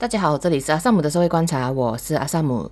大家好，这里是阿萨姆的社会观察，我是阿萨姆。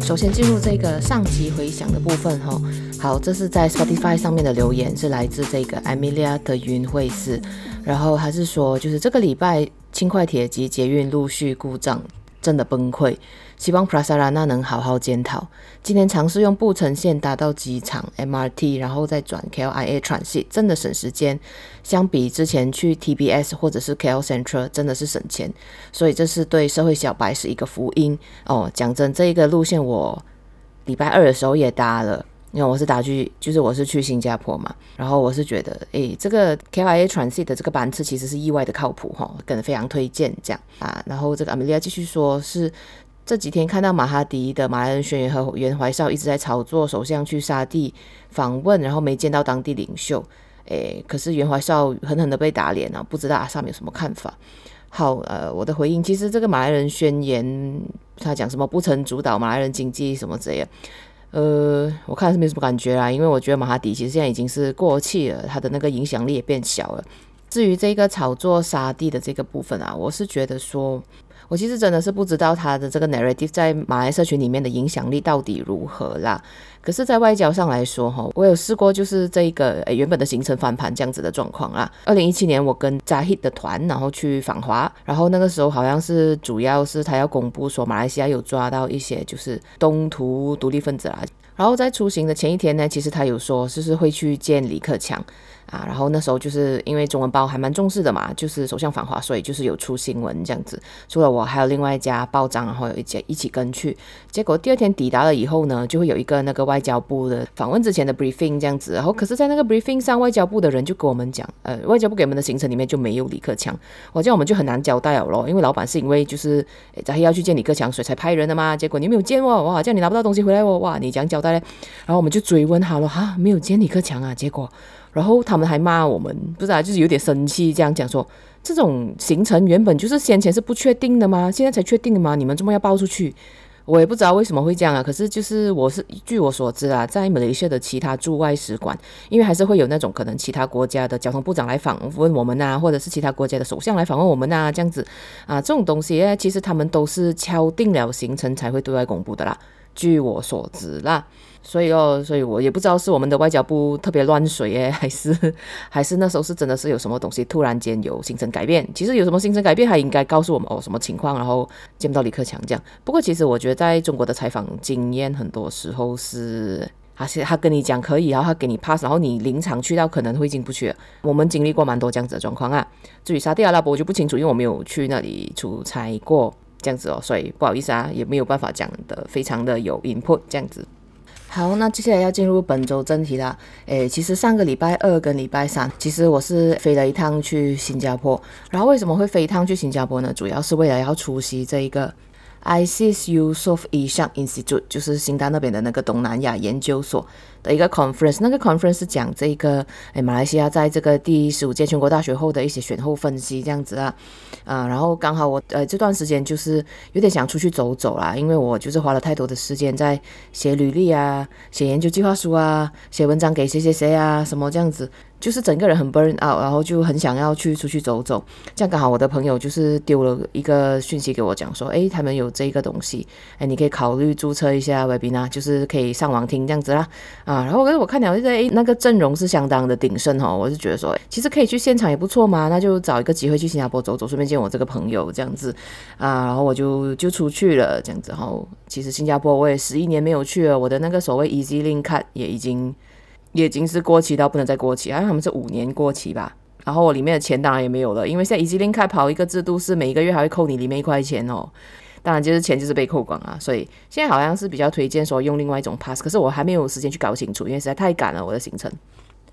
首先进入这个上集回想的部分哈，好，这是在 Spotify 上面的留言，是来自这个 Amelia 的云会是，然后还是说，就是这个礼拜轻快铁及捷运陆续故障。真的崩溃，希望 Prasarana 能好好检讨。今天尝试用布城线搭到机场 MRT，然后再转 KLIA 喘气真的省时间。相比之前去 TBS 或者是 KL Central，真的是省钱。所以这是对社会小白是一个福音哦。讲真，这一个路线我礼拜二的时候也搭了。因为我是打去，就是我是去新加坡嘛，然后我是觉得，诶，这个 KIA Transit 的这个班次其实是意外的靠谱哈，跟非常推荐这样啊。然后这个 Amelia 继续说，是这几天看到马哈迪的马来人宣言和袁怀绍一直在炒作首相去沙地访问，然后没见到当地领袖，诶，可是袁怀绍狠狠的被打脸了，不知道阿萨有什么看法？好，呃，我的回应，其实这个马来人宣言，他讲什么不曾主导马来人经济什么之类的。呃，我看是没什么感觉啦，因为我觉得马哈迪其实现在已经是过气了，他的那个影响力也变小了。至于这个炒作沙地的这个部分啊，我是觉得说，我其实真的是不知道他的这个 narrative 在马来社群里面的影响力到底如何啦。可是，在外交上来说，哈，我有试过就是这一个诶原本的行程翻盘这样子的状况啦。二零一七年，我跟 Zahid 的团，然后去访华，然后那个时候好像是主要是他要公布说马来西亚有抓到一些就是东突独立分子啦。然后在出行的前一天呢，其实他有说就是会去见李克强。啊，然后那时候就是因为中文报还蛮重视的嘛，就是首相访华，所以就是有出新闻这样子。除了我，还有另外一家报章，然后有一家一起跟去。结果第二天抵达了以后呢，就会有一个那个外交部的访问之前的 briefing 这样子。然后可是，在那个 briefing 上，外交部的人就跟我们讲，呃，外交部给我们的行程里面就没有李克强。我这样我们就很难交代了咯，因为老板是因为就是在要去见李克强，所以才派人的嘛。结果你没有见我，哇，这样你拿不到东西回来哦，哇，你这样交代嘞？然后我们就追问他了，哈，没有见李克强啊？结果。然后他们还骂我们，不是啊，就是有点生气，这样讲说，这种行程原本就是先前是不确定的吗？现在才确定吗？你们这么要报出去？我也不知道为什么会这样啊。可是就是我是据我所知啊，在马来西亚的其他驻外使馆，因为还是会有那种可能其他国家的交通部长来访问我们呐、啊，或者是其他国家的首相来访问我们呐、啊，这样子啊，这种东西其实他们都是敲定了行程才会对外公布的啦。据我所知啦，所以哦，所以我也不知道是我们的外交部特别乱水诶，还是还是那时候是真的是有什么东西突然间有行程改变。其实有什么行程改变，还应该告诉我们哦，什么情况，然后见不到李克强这样。不过其实我觉得在中国的采访经验，很多时候是他是他跟你讲可以，然后他给你 pass，然后你临场去到可能会进不去。我们经历过蛮多这样子的状况啊。至于沙特阿拉伯，我就不清楚，因为我没有去那里出差过。这样子哦，所以不好意思啊，也没有办法讲的非常的有 input 这样子。好，那接下来要进入本周正题啦。诶，其实上个礼拜二跟礼拜三，其实我是飞了一趟去新加坡。然后为什么会飞一趟去新加坡呢？主要是为了要出席这一个 ISEAS Yusof Ishak Institute，就是新大那边的那个东南亚研究所。的一个 conference，那个 conference 是讲这个诶马来西亚在这个第十五届全国大学后的一些选后分析这样子啊，啊，然后刚好我呃这段时间就是有点想出去走走啦，因为我就是花了太多的时间在写履历啊、写研究计划书啊、写文章给谁谁谁啊什么这样子。就是整个人很 burn out，然后就很想要去出去走走。这样刚好我的朋友就是丢了一个讯息给我，讲说，诶，他们有这个东西，诶，你可以考虑注册一下 webinar，就是可以上网听这样子啦。啊，然后可是我看了，诶，那个阵容是相当的鼎盛哦，我是觉得说，其实可以去现场也不错嘛，那就找一个机会去新加坡走走，顺便见我这个朋友这样子。啊，然后我就就出去了这样子。然后其实新加坡我也十一年没有去了，我的那个所谓 easy link card 也已经。也已经是过期到不能再过期，好像他们是五年过期吧。然后我里面的钱当然也没有了，因为现在 EZ-Link 开跑一个制度是每一个月还会扣你里面一块钱哦。当然就是钱就是被扣光啊，所以现在好像是比较推荐说用另外一种 pass，可是我还没有时间去搞清楚，因为实在太赶了我的行程。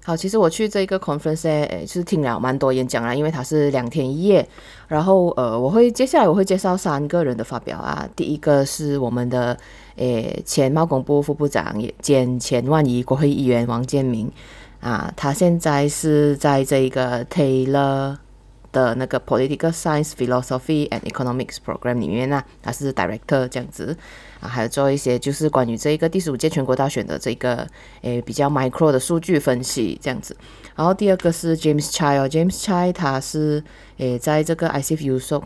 好，其实我去这个 conference 诶，就是听了蛮多演讲啦，因为它是两天一夜。然后呃，我会接下来我会介绍三个人的发表啊。第一个是我们的诶前贸工部副部长兼前万怡国会议员王建民啊，他现在是在这一个 Taylor 的那个 Political Science Philosophy and Economics Program 里面呢、他是 Director 这样子。啊，还有做一些就是关于这一个第十五届全国大选的这个诶比较 micro 的数据分析这样子然后第二个是 James Chai 哦，James Chai 他是诶在这个 ICFUS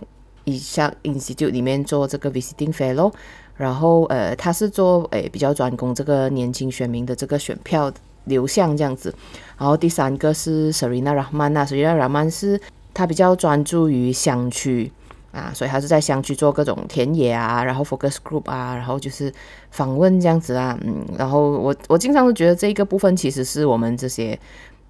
以下 Institute 里面做这个 Visiting Fellow，然后呃他是做诶比较专攻这个年轻选民的这个选票流向这样子。然后第三个是 Serina Rahman 啊，Serina Rahman 是他比较专注于乡区啊，所以他是在乡区做各种田野啊，然后 focus group 啊，然后就是访问这样子啊，嗯，然后我我经常都觉得这一个部分其实是我们这些。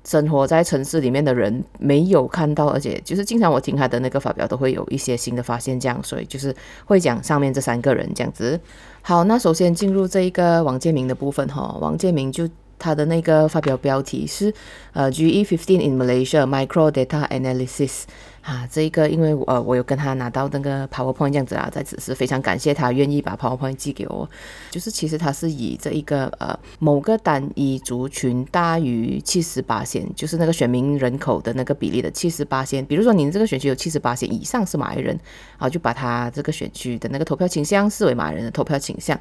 生活在城市里面的人没有看到，而且就是经常我听他的那个发表，都会有一些新的发现，这样，所以就是会讲上面这三个人这样子。好，那首先进入这一个王建明的部分哈，王建明就。他的那个发表标题是呃 GE fifteen in Malaysia Micro Data Analysis 啊，这一个因为呃我有跟他拿到那个 PowerPoint 这样子啊，在此是非常感谢他愿意把 PowerPoint 寄给我。就是其实他是以这一个呃某个单一族群大于七十八线，就是那个选民人口的那个比例的七十八线，比如说你这个选区有七十八线以上是马来人，啊就把他这个选区的那个投票倾向视为马来人的投票倾向。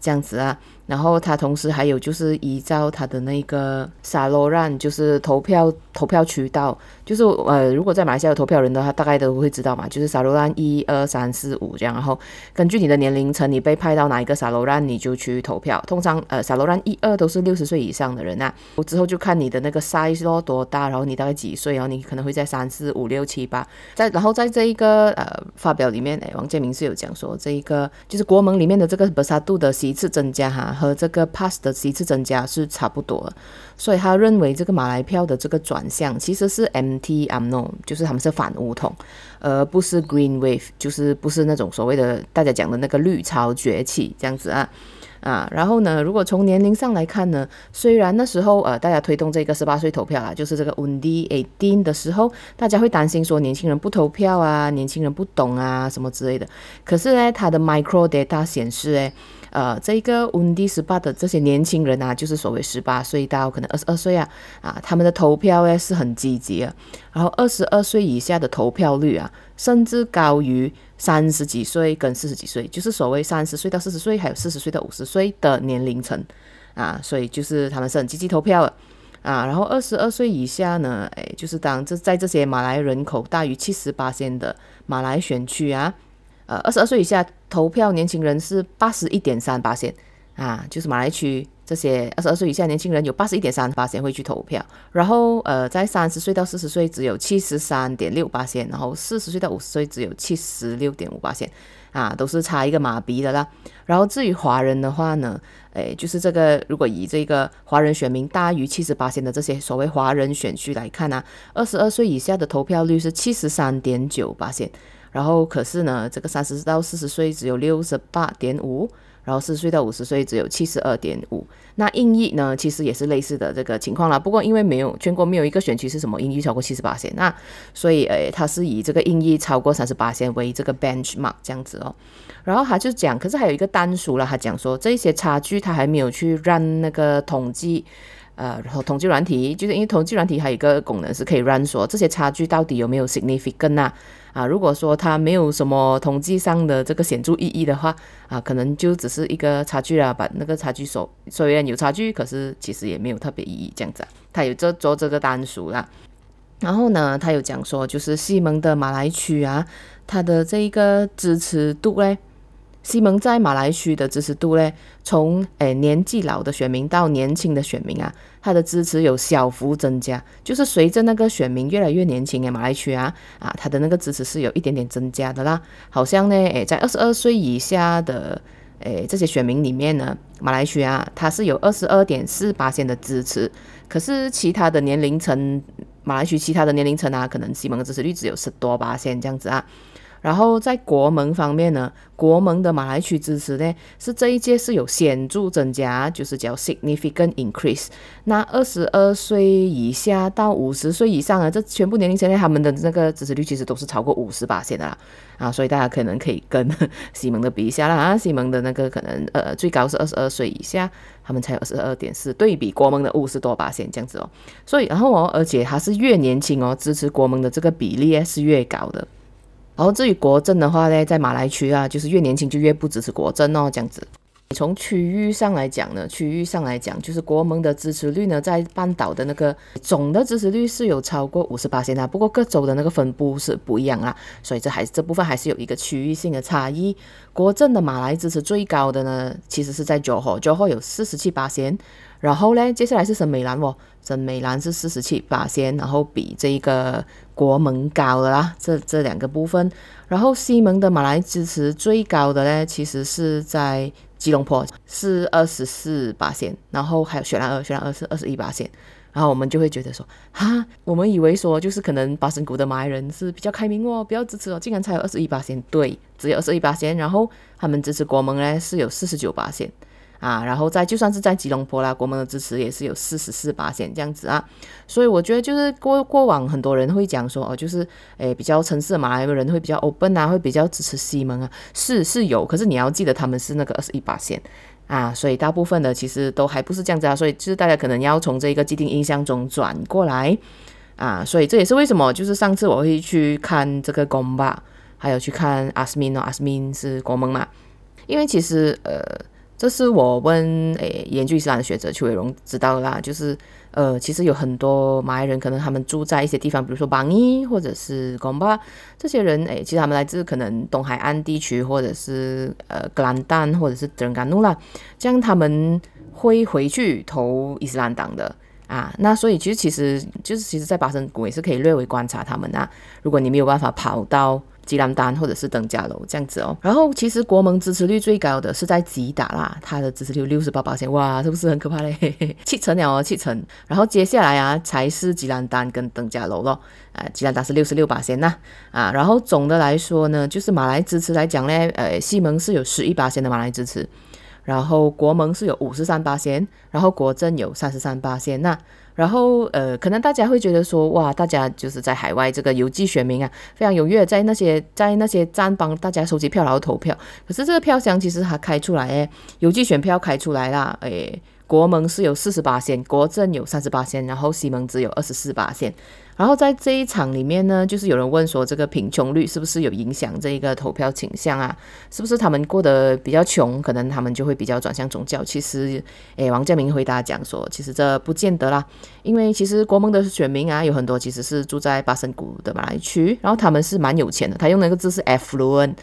这样子啊，然后他同时还有就是依照他的那个沙罗兰，就是投票投票渠道，就是呃，如果在马来西亚有投票人的话，大概都会知道嘛，就是沙罗兰一二三四五这样，然后根据你的年龄层，你被派到哪一个沙罗兰，你就去投票。通常呃，沙罗兰一二都是六十岁以上的人啊，之后就看你的那个 size 多大，然后你大概几岁，然后你可能会在三四五六七八，在然后在这一个呃发表里面，哎，王建民是有讲说这一个就是国盟里面的这个 Bersatu 的一次增加哈，和这个 PAS 的一次增加是差不多，所以他认为这个马来票的这个转向其实是 MT UMNO，就是他们是反乌统，而不是 Green Wave，就是不是那种所谓的大家讲的那个绿潮崛起这样子啊啊。然后呢，如果从年龄上来看呢，虽然那时候呃大家推动这个十八岁投票啊，就是这个 Undi Eighteen 的时候，大家会担心说年轻人不投票啊，年轻人不懂啊什么之类的。可是呢，他的 Micro Data 显示诶。呃，这一个 Undi 18的这些年轻人啊，就是所谓十八岁到可能二十二岁啊，啊，他们的投票诶是很积极啊。然后二十二岁以下的投票率啊，甚至高于三十几岁跟四十几岁，就是所谓三十岁到四十岁，还有四十岁到五十岁的年龄层啊。所以就是他们是很积极投票的啊。然后二十二岁以下呢，哎，就是当这在这些马来人口大于七十八仙的马来选区啊。呃，二十二岁以下投票年轻人是八十一点三八线啊，就是马来区这些二十二岁以下年轻人有八十一点三八线会去投票，然后呃，在三十岁到四十岁只有七十三点六八线，然后四十岁到五十岁只有七十六点五八线啊，都是差一个马鼻的啦。然后至于华人的话呢，诶，就是这个如果以这个华人选民大于七十八线的这些所谓华人选区来看啊，二十二岁以下的投票率是七十三点九八线。然后可是呢，这个三十到四十岁只有六十八点五，然后四十岁到五十岁只有七十二点五。那印裔呢，其实也是类似的这个情况啦。不过因为没有全国没有一个选区是什么印裔超过七十八仙，那所以诶，他是以这个印裔超过三十八仙为这个 benchmark 这样子哦。然后他就讲，可是还有一个单数了，他讲说这些差距他还没有去让那个统计。呃，然后统计软体就是因为统计软体还有一个功能是可以 run 说这些差距到底有没有 significant 啊？啊，如果说它没有什么统计上的这个显著意义的话，啊，可能就只是一个差距啦，把那个差距所虽然有差距，可是其实也没有特别意义这样子。他有这做这个单数啦，然后呢，他有讲说就是西蒙的马来区啊，它的这一个支持度嘞。西蒙在马来区的支持度呢，从诶年纪老的选民到年轻的选民啊，他的支持有小幅增加，就是随着那个选民越来越年轻诶，马来区啊啊，他的那个支持是有一点点增加的啦。好像呢，诶在二十二岁以下的诶这些选民里面呢，马来区啊，他是有二十二点四八仙的支持，可是其他的年龄层，马来区其他的年龄层啊，可能西蒙的支持率只有十多八仙这样子啊。然后在国盟方面呢，国盟的马来区支持呢是这一届是有显著增加，就是叫 significant increase。那二十二岁以下到五十岁以上啊，这全部年龄层呢，他们的那个支持率其实都是超过五十八线的啦啊，所以大家可能可以跟 西蒙的比一下啦啊，西蒙的那个可能呃最高是二十二岁以下，他们才有二十二点四，对比国盟的五十多八线这样子哦。所以然后哦，而且他是越年轻哦，支持国盟的这个比例是越高的。然后至于国阵的话呢，在马来区啊，就是越年轻就越不支持国阵哦，这样子。从区域上来讲呢，区域上来讲，就是国盟的支持率呢，在半岛的那个总的支持率是有超过五十八%，不过各州的那个分布是不一样啊，所以这还这部分还是有一个区域性的差异。国阵的马来支持最高的呢，其实是在 Johor，Johor 有四十七八线然后呢，接下来是沈美兰哦，沈美兰是四十七%，然后比这个国盟高的啦，这这两个部分。然后西盟的马来支持最高的呢，其实是在吉隆坡是二十四八仙，然后还有雪兰莪，雪兰莪是二十一八仙。然后我们就会觉得说，哈，我们以为说就是可能巴生谷的马来人是比较开明哦，比较支持哦，竟然才有二十一八仙，对，只有二十一八仙。然后他们支持国盟呢是有四十九八仙。啊，然后在就算是在吉隆坡啦，国盟的支持也是有四十四巴仙这样子啊，所以我觉得就是过过往很多人会讲说哦，就是诶比较城市的马来人会比较 open 啊，会比较支持西盟啊，是是有，可是你要记得他们是那个二十一巴仙啊，所以大部分的其实都还不是这样子啊，所以就是大家可能要从这个既定印象中转过来。啊，所以这也是为什么就是上次我会去看这个公吧，还有去看阿斯敏哦，阿斯敏是国盟嘛，因为其实呃。这是我问诶研究伊斯兰的学者邱伟荣知道啦，就是呃其实有很多马来人，可能他们住在一些地方，比如说邦伊或者是贡巴，这些人诶其实他们来自可能东海岸地区，或者是呃格兰丹或者是德干努啦，这样他们会回去投伊斯兰党的啊，那所以其实其实就是其实在巴生谷也是可以略微观察他们啊，如果你没有办法跑到。吉兰丹或者是登嘉楼这样子哦，然后其实国盟支持率最高的是在吉打啦，它的支持率六十八%，哇，是不是很可怕嘞？七成了哦，七成。然后接下来啊，才是吉兰丹跟登嘉楼咯，啊，吉兰丹是六十六%呐，啊，然后总的来说呢，就是马来支持来讲呢，呃，西盟是有十一%的马来支持，然后国盟是有五十三%，然后国阵有三十三%呐。然后，呃，可能大家会觉得说，哇，大家就是在海外这个邮寄选民啊，非常踊跃，在那些在那些站帮大家收集票，然后投票。可是这个票箱其实还开出来，哎，邮寄选票开出来啦，诶，国盟是有四十八仙，国阵有三十八仙，然后西盟只有二十四八仙。然后在这一场里面呢，就是有人问说，这个贫穷率是不是有影响这一个投票倾向啊？是不是他们过得比较穷，可能他们就会比较转向宗教？其实，诶，王建明回答讲说，其实这不见得啦，因为其实国盟的选民啊，有很多其实是住在巴生谷的马来区，然后他们是蛮有钱的，他用那个字是 affluent，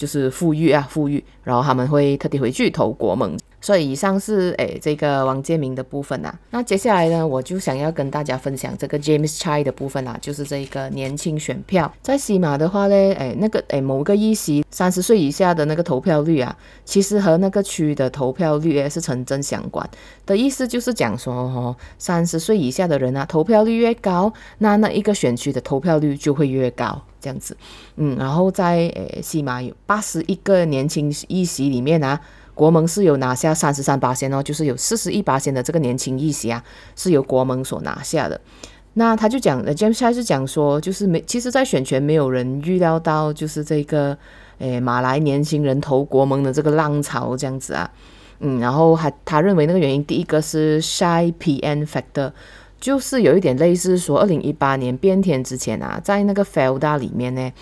就是富裕啊，富裕，然后他们会特地回去投国盟。所以以上是诶这个王建民的部分呐、啊，那接下来呢，我就想要跟大家分享这个 James Chai 的部分啦、啊，就是这一个年轻选票。在西马的话呢，诶那个诶某个议席三十岁以下的那个投票率啊，其实和那个区的投票率诶是成正相关。的意思，就是讲说哦，三十岁以下的人啊，投票率越高，那那一个选区的投票率就会越高，这样子，嗯，然后在诶西马有八十一个年轻议席里面啊。国盟是有拿下三十三八仙哦，就是有四十一八仙的这个年轻议席啊，是由国盟所拿下的。那他就讲，James 还是讲说，就是没，其实，在选权没有人预料到，就是这个，诶，马来年轻人投国盟的这个浪潮这样子啊，嗯，然后还他认为那个原因，第一个是 Shy PN Factor，就是有一点类似说，二零一八年变天之前啊，在那个 Felda 里面呢，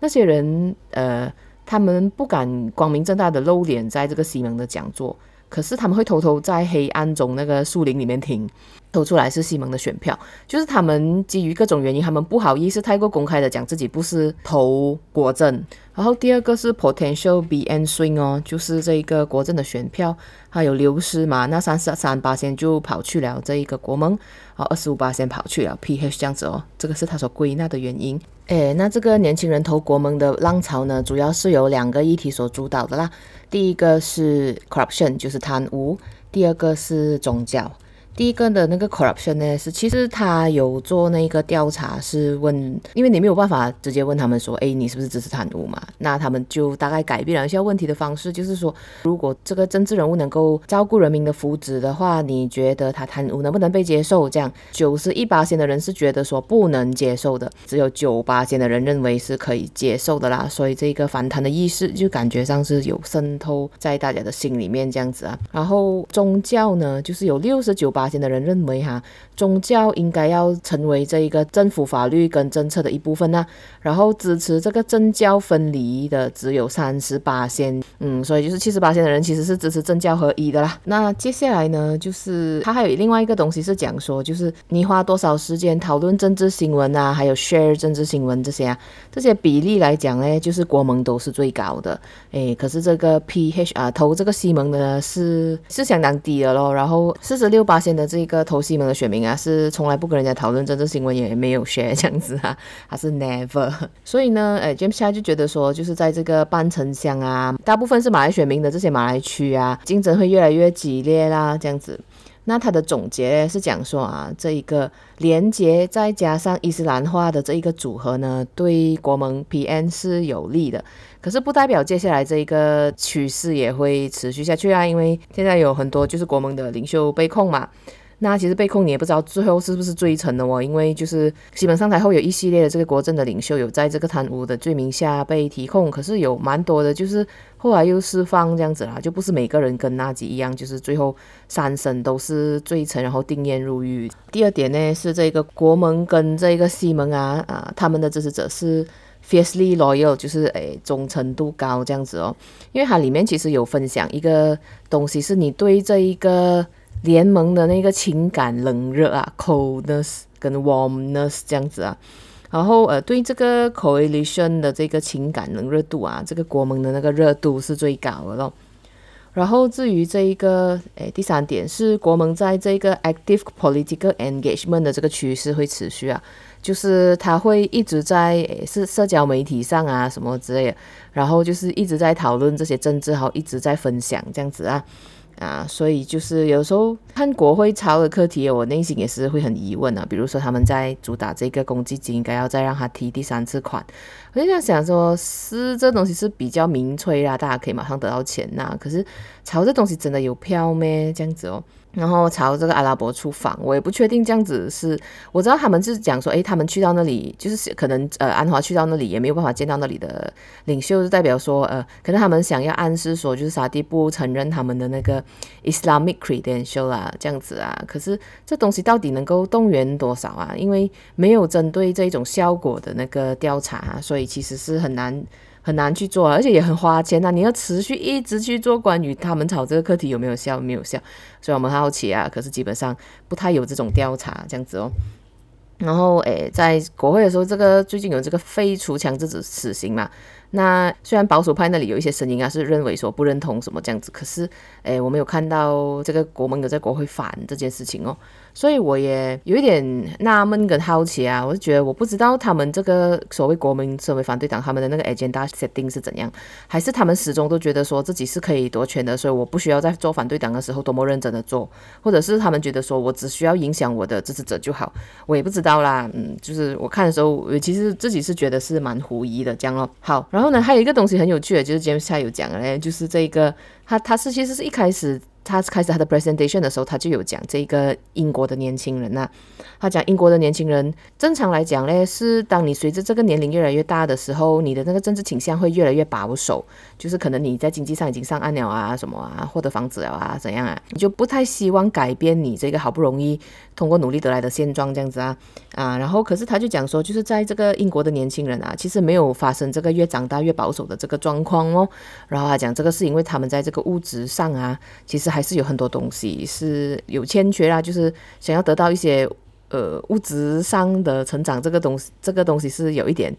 那些人，呃。他们不敢光明正大的露脸在这个西蒙的讲座，可是他们会偷偷在黑暗中那个树林里面听，偷出来是西蒙的选票，就是他们基于各种原因，他们不好意思太过公开的讲自己不是投国政。然后第二个是 potential BN swing 哦，就是这一个国政的选票还有流失嘛，那三十三八仙就跑去了这一个国盟，然后二十五八仙跑去了 PH 这样子哦，这个是他所归纳的原因。诶，那这个年轻人投国盟的浪潮呢，主要是由两个议题所主导的啦。第一个是 corruption，就是贪污；第二个是宗教。第一个的那个 corruption 呢，是其实他有做那个调查，是问，因为你没有办法直接问他们说，哎，你是不是支持贪污嘛？那他们就大概改变了一下问题的方式，就是说，如果这个政治人物能够照顾人民的福祉的话，你觉得他贪污能不能被接受？这样九十一八仙的人是觉得说不能接受的，只有九八仙的人认为是可以接受的啦。所以这个反贪的意识就感觉上是有渗透在大家的心里面这样子啊。然后宗教呢，就是有六十九八。八的人认为哈，宗教应该要成为这一个政府法律跟政策的一部分呢、然后支持这个政教分离的只有三十八仙，嗯，所以就是七十八仙的人其实是支持政教合一的啦。那接下来呢，就是他还有另外一个东西是讲说，就是你花多少时间讨论政治新闻啊，还有 share 政治新闻这些啊，这些比例来讲呢，就是国盟都是最高的。诶，可是这个 PH 啊投这个西蒙的呢是是相当低的咯。然后四十六八仙的这个投西门的选民啊，是从来不跟人家讨论政治新闻，也没有 share 这样子啊，还是 never。所以呢，哎，James 现在就觉得说，就是在这个半城乡啊，大部分是马来选民的这些马来区啊，竞争会越来越激烈啦，这样子。那他的总结是讲说啊，这一个连结再加上伊斯兰化的这一个组合呢，对国盟 PN 是有利的。可是不代表接下来这一个趋势也会持续下去啊，因为现在有很多就是国盟的领袖被控嘛。那其实被控你也不知道最后是不是罪成的哦，因为就是基本上台后有一系列的这个国政的领袖有在这个贪污的罪名下被提控，可是有蛮多的就是后来又释放这样子啦，就不是每个人跟纳吉一样，就是最后三审都是罪成，然后定谳入狱。第二点呢是这个国盟跟这个西蒙啊啊他们的支持者是。Fiercely loyal 就是诶忠诚度高这样子哦，因为它里面其实有分享一个东西，是你对这一个联盟的那个情感冷热啊，coldness 跟 warmness 这样子啊，然后呃对这个 coalition 的这个情感冷热度啊，这个国盟的那个热度是最高的咯。然后至于这一个诶第三点是国盟在这个 active political engagement 的这个趋势会持续啊。就是他会一直在诶是社交媒体上啊什么之类的，然后就是一直在讨论这些政治，然后一直在分享这样子啊啊，所以就是有时候看国会潮的课题，我内心也是会很疑问啊。比如说他们在主打这个公积金，应该要再让他提第三次款，我就想想说，是这东西是比较民粹啦，大家可以马上得到钱呐、可是潮这东西真的有票咩？这样子哦。然后朝这个阿拉伯出访，我也不确定这样子是，我知道他们是讲说，诶，他们去到那里，就是可能呃，安华去到那里也没有办法见到那里的领袖，就代表说，呃，可能他们想要暗示说，就是沙地不承认他们的那个 Islamic credential 啊，这样子啊。可是这东西到底能够动员多少啊？因为没有针对这种效果的那个调查，所以其实是很难。很难去做，而且也很花钱呐、你要持续一直去做关于他们炒这个课题有没有效，没有效，所以我们好奇啊。可是基本上不太有这种调查这样子哦。然后诶，在国会的时候，这个最近有这个废除强制死刑嘛。那虽然保守派那里有一些声音啊，是认为说不认同什么这样子，可是诶，我没有看到这个国盟有在国会反这件事情哦。所以我也有一点纳闷跟好奇啊，我就觉得我不知道他们这个所谓国民社会反对党他们的那个 agenda setting 是怎样，还是他们始终都觉得说自己是可以夺权的，所以我不需要在做反对党的时候多么认真的做，或者是他们觉得说我只需要影响我的支持者就好，我也不知道啦。嗯，就是我看的时候，我其实自己是觉得是蛮狐疑的这样哦。好，然后呢，还有一个东西很有趣的，就是 James 他有讲的嘞，就是这个他他是其实是一开始。他开始他的 presentation 的时候，他就有讲这个英国的年轻人呐、他讲英国的年轻人，正常来讲呢，是当你随着这个年龄越来越大的时候，你的那个政治倾向会越来越保守，就是可能你在经济上已经上岸了啊，什么啊，获得房子了啊，怎样啊，你就不太希望改变你这个好不容易通过努力得来的现状这样子啊啊。然后可是他就讲说，就是在这个英国的年轻人啊，其实没有发生这个越长大越保守的这个状况哦。然后他讲这个是因为他们在这个物质上啊，其实还是有很多东西是有欠缺啦，就是想要得到一些呃物质上的成长，这个东西这个东西是有一点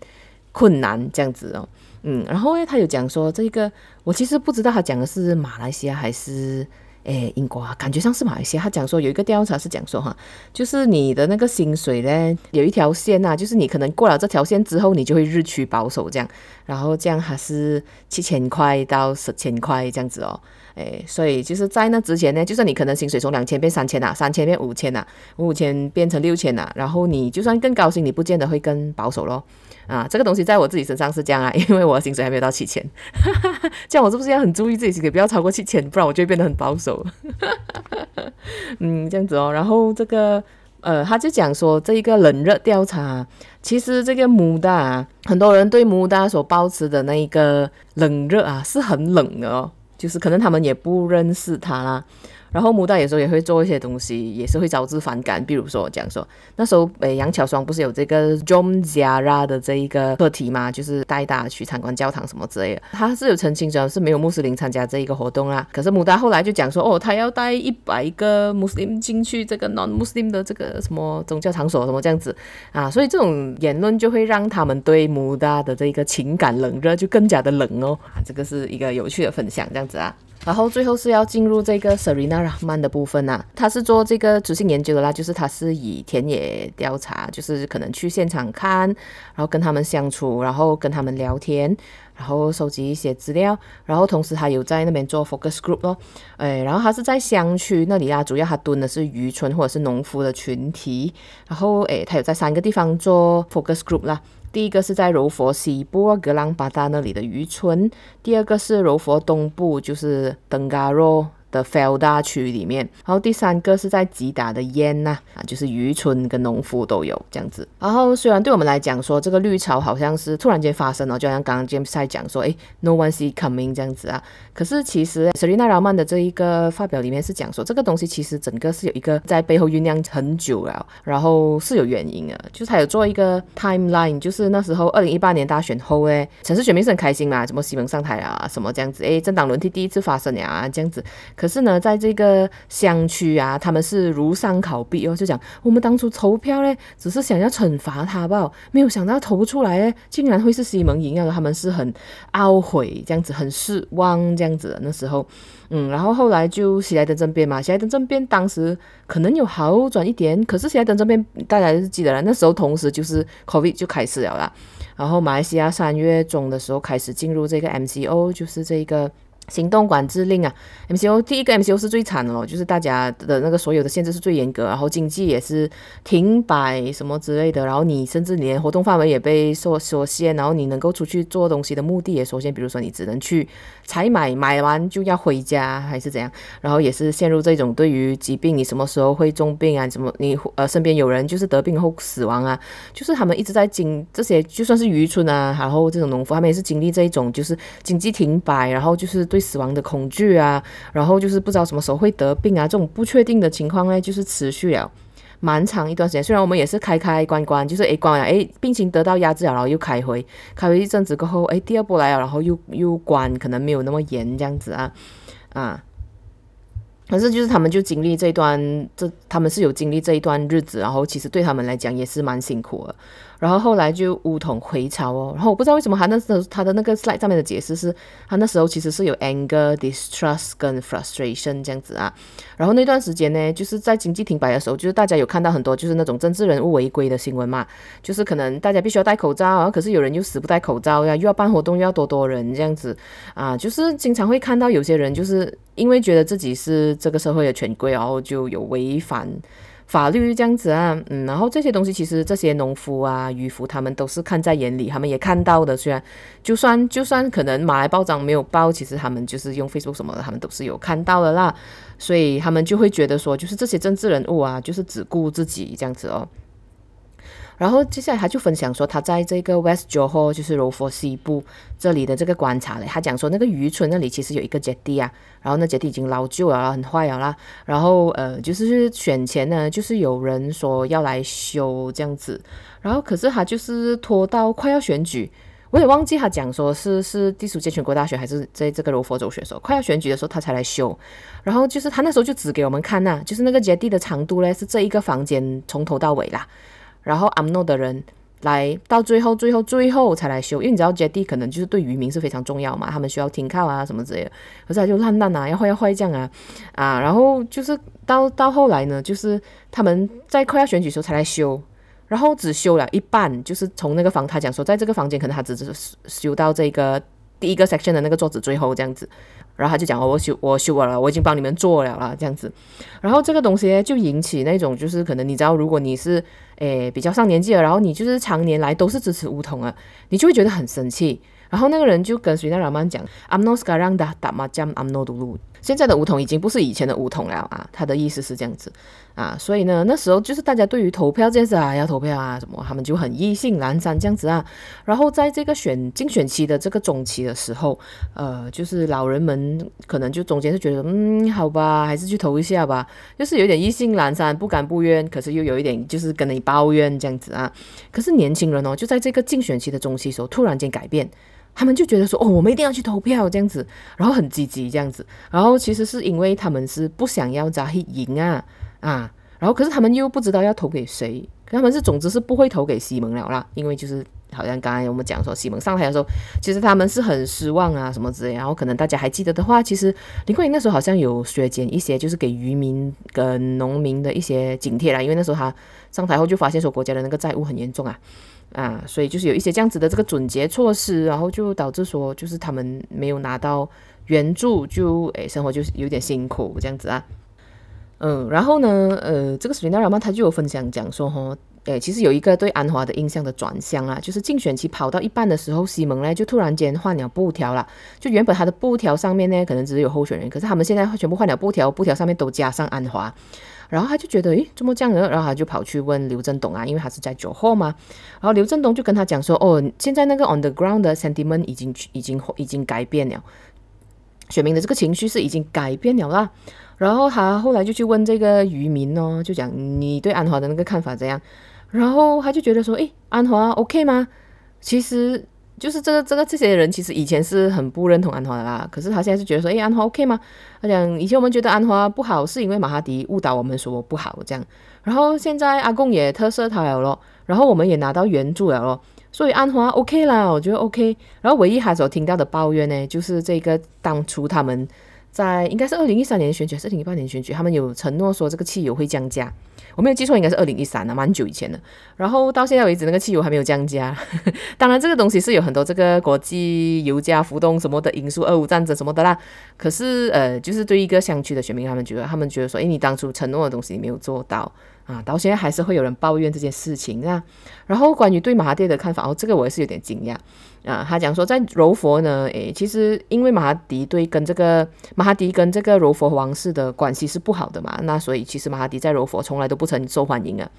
困难这样子哦，嗯，然后呢，他有讲说这个，我其实不知道他讲的是马来西亚还是。诶，英国啊，感觉上是马来西亚。他讲说有一个调查是讲说哈，就是你的那个薪水呢，有一条线呐、啊，就是你可能过了这条线之后，你就会日趋保守这样，然后这样还是七千块到十千块这样子哦。诶，所以就是在那之前呢，就算你可能薪水从两千变三千呐，三千变五千呐，五千变成六千呐，然后你就算更高薪，你不见得会更保守咯。啊，这个东西在我自己身上是这样啊，因为我的薪水还没有到七千，这样我是不是要很注意自己薪水不要超过七千，不然我就会变得很保守。嗯，这样子哦。然后这个呃，他就讲说这一个冷热调查，其实这个 MUDA，很多人对 MUDA 所保持的那一个冷热啊，是很冷的哦，就是可能他们也不认识他啦。然后穆大有时候也会做一些东西，也是会招致反感。比如说我讲说那时候，诶，杨巧双不是有这个 John Zara 的这一个课题嘛，就是带大家去参观教堂什么之类的。他是有澄清说是没有穆斯林参加这一个活动啦。可是穆大后来就讲说，哦，他要带一百个穆斯林进去这个 non-Muslim 的这个什么宗教场所什么这样子啊，所以这种言论就会让他们对穆大的这个情感冷热就更加的冷哦。啊，这个是一个有趣的分享，这样子啊。然后最后是要进入这个 Sarina Rahman 的部分啊，他是做这个质性研究的啦，就是他是以田野调查，就是可能去现场看，然后跟他们相处，然后跟他们聊天，然后收集一些资料，然后同时他有在那边做 focus group 咯，哎，然后他是在乡区那里啊，主要他蹲的是渔村或者是农夫的群体，然后哎，他有在三个地方做 focus group 啦。第一个是在柔佛西部格朗巴达那里的渔村，第二个是柔佛东部，就是登嘎罗的 Felda 区里面，然后第三个是在吉达的烟呐，啊，就是渔村跟农夫都有这样子。然后虽然对我们来讲说这个绿潮好像是突然间发生了，就像刚刚 James 在讲说，哎，No one see coming 这样子啊。可是其实 sarina raman 的这一个发表里面是讲说，这个东西其实整个是有一个在背后酝酿很久了，然后是有原因的，就是他有做一个 timeline，就是那时候二零一八年大选后，哎，城市选民是很开心嘛，什么西蒙上台啊，什么这样子，哎，政党轮替第一次发生呀，这样子。可是呢，在这个乡区啊，他们是如丧考妣哦，就讲我们当初投票呢，只是想要惩罚他吧，没有想到投出来呢，竟然会是西蒙赢了，他们是很懊悔，这样子很失望，这样子的那时候，嗯，然后后来就喜来登政变嘛，喜来登政变当时可能有好转一点，可是喜来登政变大家是记得了，那时候同时就是 COVID 就开始了啦，然后马来西亚三月中的时候开始进入这个 MCO，就是这个。行动管制令啊，MCO 第一个 MCO 是最惨的咯，就是大家的那个所有的限制是最严格，然后经济也是停摆什么之类的，然后你甚至连活动范围也被缩缩限，然后你能够出去做东西的目的也缩限，比如说你只能去采买，买完就要回家还是怎样，然后也是陷入这种对于疾病你什么时候会重病啊，什么你呃身边有人就是得病后死亡啊，就是他们一直在经这些就算是渔村啊，然后这种农夫他们也是经历这一种就是经济停摆，然后就是。对死亡的恐惧啊，然后就是不知道什么时候会得病啊，这种不确定的情况呢，就是持续了蛮长一段时间。虽然我们也是开开关关，就是诶关了，诶病情得到压制了，然后又开回，开回一阵子过后，诶第二波来了，然后又又关，可能没有那么严这样子啊啊。可是就是他们就经历这段，这他们是有经历这一段日子，然后其实对他们来讲也是蛮辛苦的。然后后来就乌统回朝哦，然后我不知道为什么他那时候他的那个 slide 上面的解释是，他那时候其实是有 anger、distrust 跟 frustration 这样子啊。然后那段时间呢，就是在经济停摆的时候，就是大家有看到很多就是那种政治人物违规的新闻嘛，就是可能大家必须要戴口罩啊，可是有人又死不戴口罩呀，又要办活动又要多多人这样子啊，就是经常会看到有些人就是因为觉得自己是这个社会的权贵，然后就有违反。法律这样子啊，嗯，然后这些东西其实这些农夫啊、渔夫他们都是看在眼里，他们也看到的。虽然就算就算可能马来报章没有报，其实他们就是用 Facebook 什么的，他们都是有看到的啦。所以他们就会觉得说，就是这些政治人物啊，就是只顾自己这样子哦。然后接下来他就分享说，他在这个 West Johor 就是柔佛西部这里的这个观察嘞。他讲说，那个渔村那里其实有一个阶梯啊，然后那阶梯已经老旧了，很坏了啦。然后呃，就是选前呢，就是有人说要来修这样子，然后可是他就是拖到快要选举，我也忘记他讲说是是第十届全国大选还是在这个柔佛州选的时候，快要选举的时候他才来修。然后就是他那时候就指给我们看呐、就是那个 jetty 的长度嘞是这一个房间从头到尾啦。然后 UMNO 的人来到最后、最后、最后才来修，因为你知道 jetty 可能就是对渔民是非常重要嘛，他们需要停靠啊什么之类的，可是他就烂烂啊，要坏要坏这样啊啊，然后就是到到后来呢，就是他们在快要选举时候才来修，然后只修了一半，就是从那个房他讲说，在这个房间可能他只是修到这个第一个 section 的那个桌子最后这样子。然后他就讲哦，我修我修完了，我已经帮你们做了啦，这样子。然后这个东西就引起那种就是可能你知道，如果你是诶比较上年纪了，然后你就是常年来都是支持梧桐啊，你就会觉得很生气。然后那个人就跟随那老曼讲，UMNO sekarang dah tak macam UMNO dulu 现在的梧桐已经不是以前的梧桐了啊，他的意思是这样子啊，所以呢，那时候就是大家对于投票这件事啊，要投票啊什么，他们就很意兴阑珊这样子啊。然后在这个选竞选期的这个中期的时候，呃，就是老人们可能就中间是觉得，嗯，好吧，还是去投一下吧，就是有点意兴阑珊，不甘不冤，可是又有一点就是跟你抱怨这样子啊。可是年轻人哦，就在这个竞选期的中期时候，突然间改变。他们就觉得说，哦，我们一定要去投票这样子，然后很积极这样子，然后其实是因为他们是不想要扎黑赢啊啊，然后可是他们又不知道要投给谁，他们是总之是不会投给西蒙了啦，因为就是好像刚才我们讲说西蒙上台的时候，其实他们是很失望啊什么之类，然后可能大家还记得的话，其实林冠英那时候好像有削减一些，就是给渔民跟农民的一些津贴啦，因为那时候他上台后就发现说国家的那个债务很严重啊。啊，所以就是有一些这样子的这个准节措施，然后就导致说，就是他们没有拿到援助，就诶生活就是有点辛苦这样子啊。嗯，然后呢，呃，这个史琳娜·拉曼他就有分享讲说，哈，诶，其实有一个对安华的印象的转向啊，就是竞选期跑到一半的时候，西蒙呢就突然间换了布条了，就原本他的布条上面呢可能只是有候选人，可是他们现在全部换了布条，布条上面都加上安华。然后他就觉得，诶，怎么这样呢？然后他就跑去问刘振东啊，因为他是在酒后嘛。然后刘振东就跟他讲说，哦，现在那个 on the ground 的 sentiment 已经、已经、已经改变了，选民的这个情绪是已经改变了啦。然后他后来就去问这个渔民哦，就讲你对安华的那个看法怎样？然后他就觉得说，诶，安华 OK 吗？其实。就是这个这个这些人其实以前是很不认同安华的啦，可是他现在是觉得说，诶，安华 OK 吗？他讲以前我们觉得安华不好，是因为马哈迪误导我们说不好这样，然后现在阿共也特赦他了咯，然后我们也拿到援助了咯，所以安华 OK 啦，我觉得 OK。然后唯一他所听到的抱怨呢，就是这个当初他们在应该是二零一三年选举还是二零一八年选举，他们有承诺说这个汽油会降价。我没有记错，应该是二零一三啊，蛮久以前的。然后到现在为止，那个汽油还没有降价。当然，这个东西是有很多这个国际油价浮动什么的因素，俄乌战争什么的啦。可是，呃，就是对一个乡区的选民，他们觉得，他们觉得说，诶，你当初承诺的东西你没有做到啊，到现在还是会有人抱怨这件事情啊。然后，关于对马哈蒂的看法，哦，这个我也是有点惊讶。啊，他讲说在柔佛呢，诶，其实因为马哈迪对跟这个马哈迪跟这个柔佛王室的关系是不好的嘛，那所以其实马哈迪在柔佛从来都不曾受欢迎啊。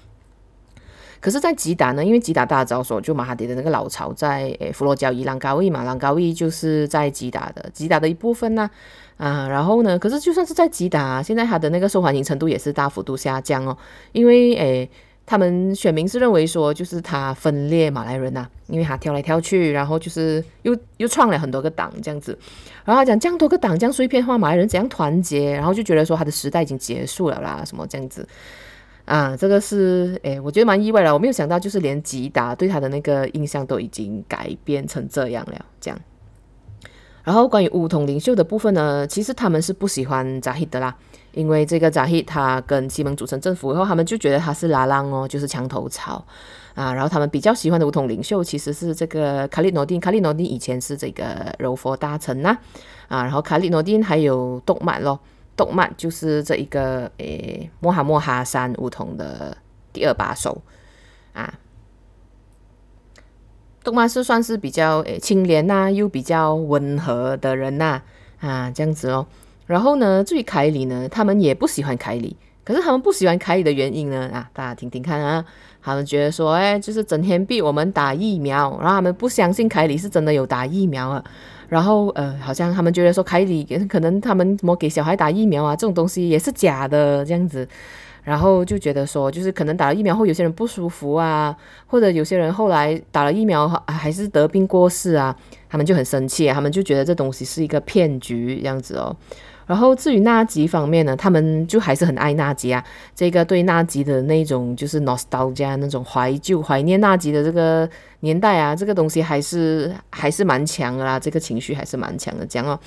可是，在吉打呢，因为吉打大家知道说，就马哈迪的那个老巢在诶佛罗交伊兰高伊嘛，兰高伊就是在吉打的，吉打的一部分呢，啊，然后呢，可是就算是在吉打，现在他的那个受欢迎程度也是大幅度下降哦，因为诶。他们选民是认为说，就是他分裂马来人呐、因为他跳来跳去，然后就是又又创了很多个党这样子，然后他讲这样多个党这样碎片化，马来人怎样团结，然后就觉得说他的时代已经结束了啦，什么这样子啊，这个是诶，我觉得蛮意外的，我没有想到就是连吉达对他的那个印象都已经改变成这样了，这样。然后关于巫统领袖的部分呢，其实他们是不喜欢扎希的啦。因为这个扎希他跟西蒙组成政府以后，他们就觉得他是拉浪哦，就是墙头草啊。然后他们比较喜欢的巫统领袖其实是这个卡利诺丁，卡利诺丁以前是这个柔佛大臣呐啊。然后卡利诺丁还有动漫咯，动漫就是这一个诶莫哈莫哈山梧桐的第二把手啊。动漫是算是比较诶清廉呐，又比较温和的人呐啊，这样子哦。然后呢，至于凯里呢，他们也不喜欢凯里。可是他们不喜欢凯里的原因呢？啊，大家听听看啊。他们觉得说，哎，就是整天逼我们打疫苗，然后他们不相信凯里是真的有打疫苗啊。然后呃，好像他们觉得说凯里可能他们怎么给小孩打疫苗啊，这种东西也是假的这样子。然后就觉得说，就是可能打了疫苗后有些人不舒服啊，或者有些人后来打了疫苗还是得病过世啊，他们就很生气，他们就觉得这东西是一个骗局这样子哦。然后至于纳吉方面呢，他们就还是很爱纳吉啊。这个对纳吉的那种就是 nostalgia 那种怀旧、怀念纳吉的这个年代啊，这个东西还是还是蛮强的啦。这个情绪还是蛮强的。讲哦，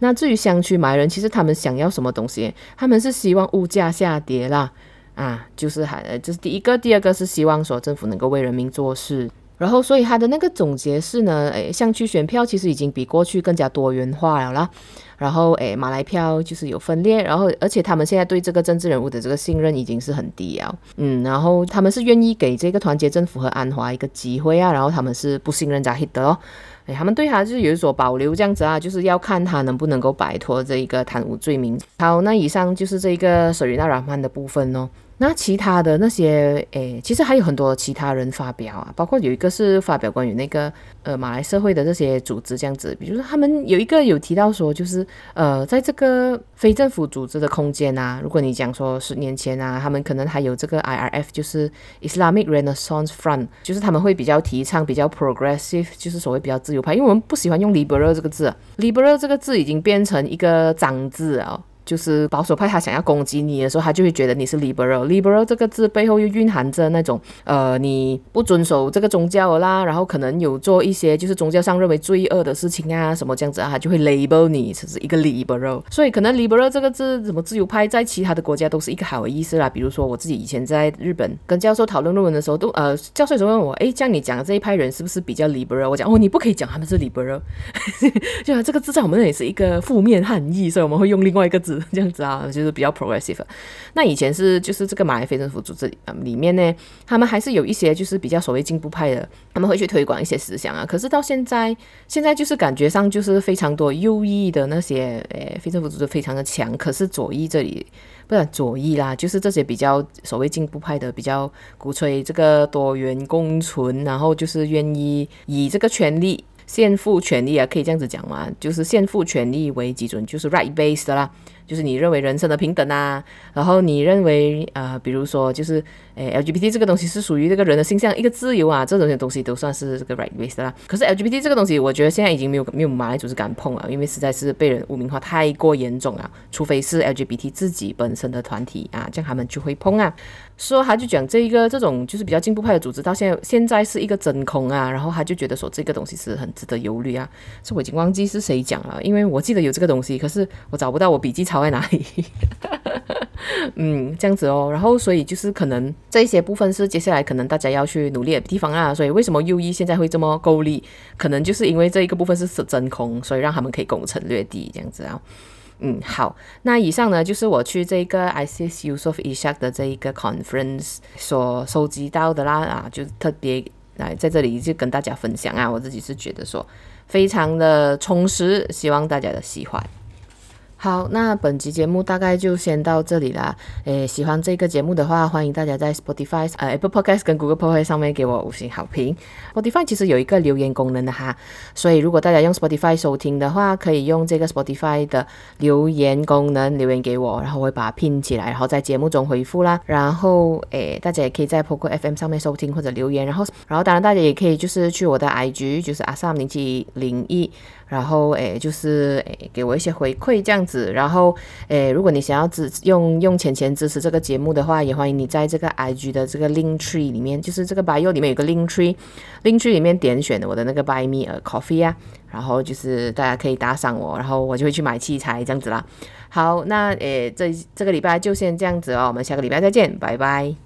那至于乡区马来人，其实他们想要什么东西？他们是希望物价下跌啦，啊，就是还就是第一个，第二个是希望说政府能够为人民做事。然后所以他的那个总结是呢，诶，乡区选票其实已经比过去更加多元化了啦。然后诶，马来票就是有分裂，然后而且他们现在对这个政治人物的这个信任已经是很低了。嗯，然后他们是愿意给这个团结政府和安华一个机会啊，然后他们是不信任扎希德哦。哎，他们对他就是有所保留，这样子啊，就是要看他能不能够摆脱这一个贪污罪名。好，那以上就是这个舍瑞娜软曼的部分哦。那其他的那些，诶，其实还有很多其他人发表啊，包括有一个是发表关于那个呃马来社会的这些组织这样子，比如说他们有一个有提到说，就是呃在这个非政府组织的空间啊，如果你讲说十年前啊，他们可能还有这个 IRF，就是 Islamic Renaissance Front，就是他们会比较提倡比较 progressive，就是所谓比较自由派，因为我们不喜欢用 liberal 这个字，liberal 这个字已经变成一个脏字啊。就是保守派，他想要攻击你的时候，他就会觉得你是 liberal。liberal 这个字背后又蕴含着那种，呃，你不遵守这个宗教啦，然后可能有做一些就是宗教上认为罪恶的事情啊，什么这样子啊，他就会 label 你是一个 liberal。所以可能 liberal 这个字，什么自由派，在其他的国家都是一个好的意思啦。比如说我自己以前在日本跟教授讨论论文的时候，都呃，教授总问我，诶，像你讲的这一派人是不是比较 liberal？我讲哦，你不可以讲他们是 liberal，就这个字在我们那里是一个负面含义，所以我们会用另外一个字。这样子啊，就是比较 progressive。那以前是就是这个马来非政府组织里面呢，他们还是有一些就是比较所谓进步派的，他们会去推广一些思想啊。可是到现在，现在就是感觉上就是非常多右翼的那些诶，非政府组织非常的强。可是左翼这里不是左翼啦，就是这些比较所谓进步派的，比较鼓吹这个多元共存，然后就是愿意以这个权利。宪赋权利啊，可以这样子讲嘛，就是宪赋权利为基准，就是 right base 的啦。就是你认为人生的平等啊，然后你认为呃，比如说就是诶 LGBT 这个东西是属于这个人的性向一个自由啊，这种东西都算是这个 right base 啦。可是 LGBT 这个东西，我觉得现在已经没有没有马来组织敢碰了，因为实在是被人污名化太过严重了。除非是 LGBT 自己本身的团体啊，这样他们就会碰啊。说他就讲这一个这种就是比较进步派的组织，到现在现在是一个真空啊，然后他就觉得说这个东西是很值得忧虑啊。所以我已经忘记是谁讲了，因为我记得有这个东西，可是我找不到我笔记抄在哪里。嗯，这样子哦，然后所以就是可能这一些部分是接下来可能大家要去努力的地方啊。所以为什么右翼现在会这么够力？可能就是因为这一个部分是真空，所以让他们可以攻城略地这样子啊。嗯，好，那以上呢就是我去这个 ISIS u s o f Ishak 的这一个 conference 所收集到的啦啊，就特别来在这里就跟大家分享啊，我自己是觉得说非常的充实，希望大家的喜欢。好，那本集节目大概就先到这里啦。诶，喜欢这个节目的话，欢迎大家在 Spotify、呃、Apple Podcast 跟 Google Podcast 上面给我五星好评。Spotify 其实有一个留言功能的哈，所以如果大家用 Spotify 收听的话，可以用这个 Spotify 的留言功能留言给我，然后我会把它拼起来，然后在节目中回复啦。然后诶，大家也可以在 Poco FM 上面收听或者留言，然后然后当然大家也可以就是去我的 IG，就是 Asam 零七零一。然后诶，就是诶，给我一些回馈这样子。然后诶，如果你想要支用用钱钱支持这个节目的话，也欢迎你在这个 IG 的这个 Link Tree 里面，就是这个 Bio 里面有个 Link Tree，Link Tree 里面点选我的那个 Buy Me a Coffee 啊。然后就是大家可以打赏我，然后我就会去买器材这样子啦。好，那诶，这这个礼拜就先这样子哦，我们下个礼拜再见，拜拜。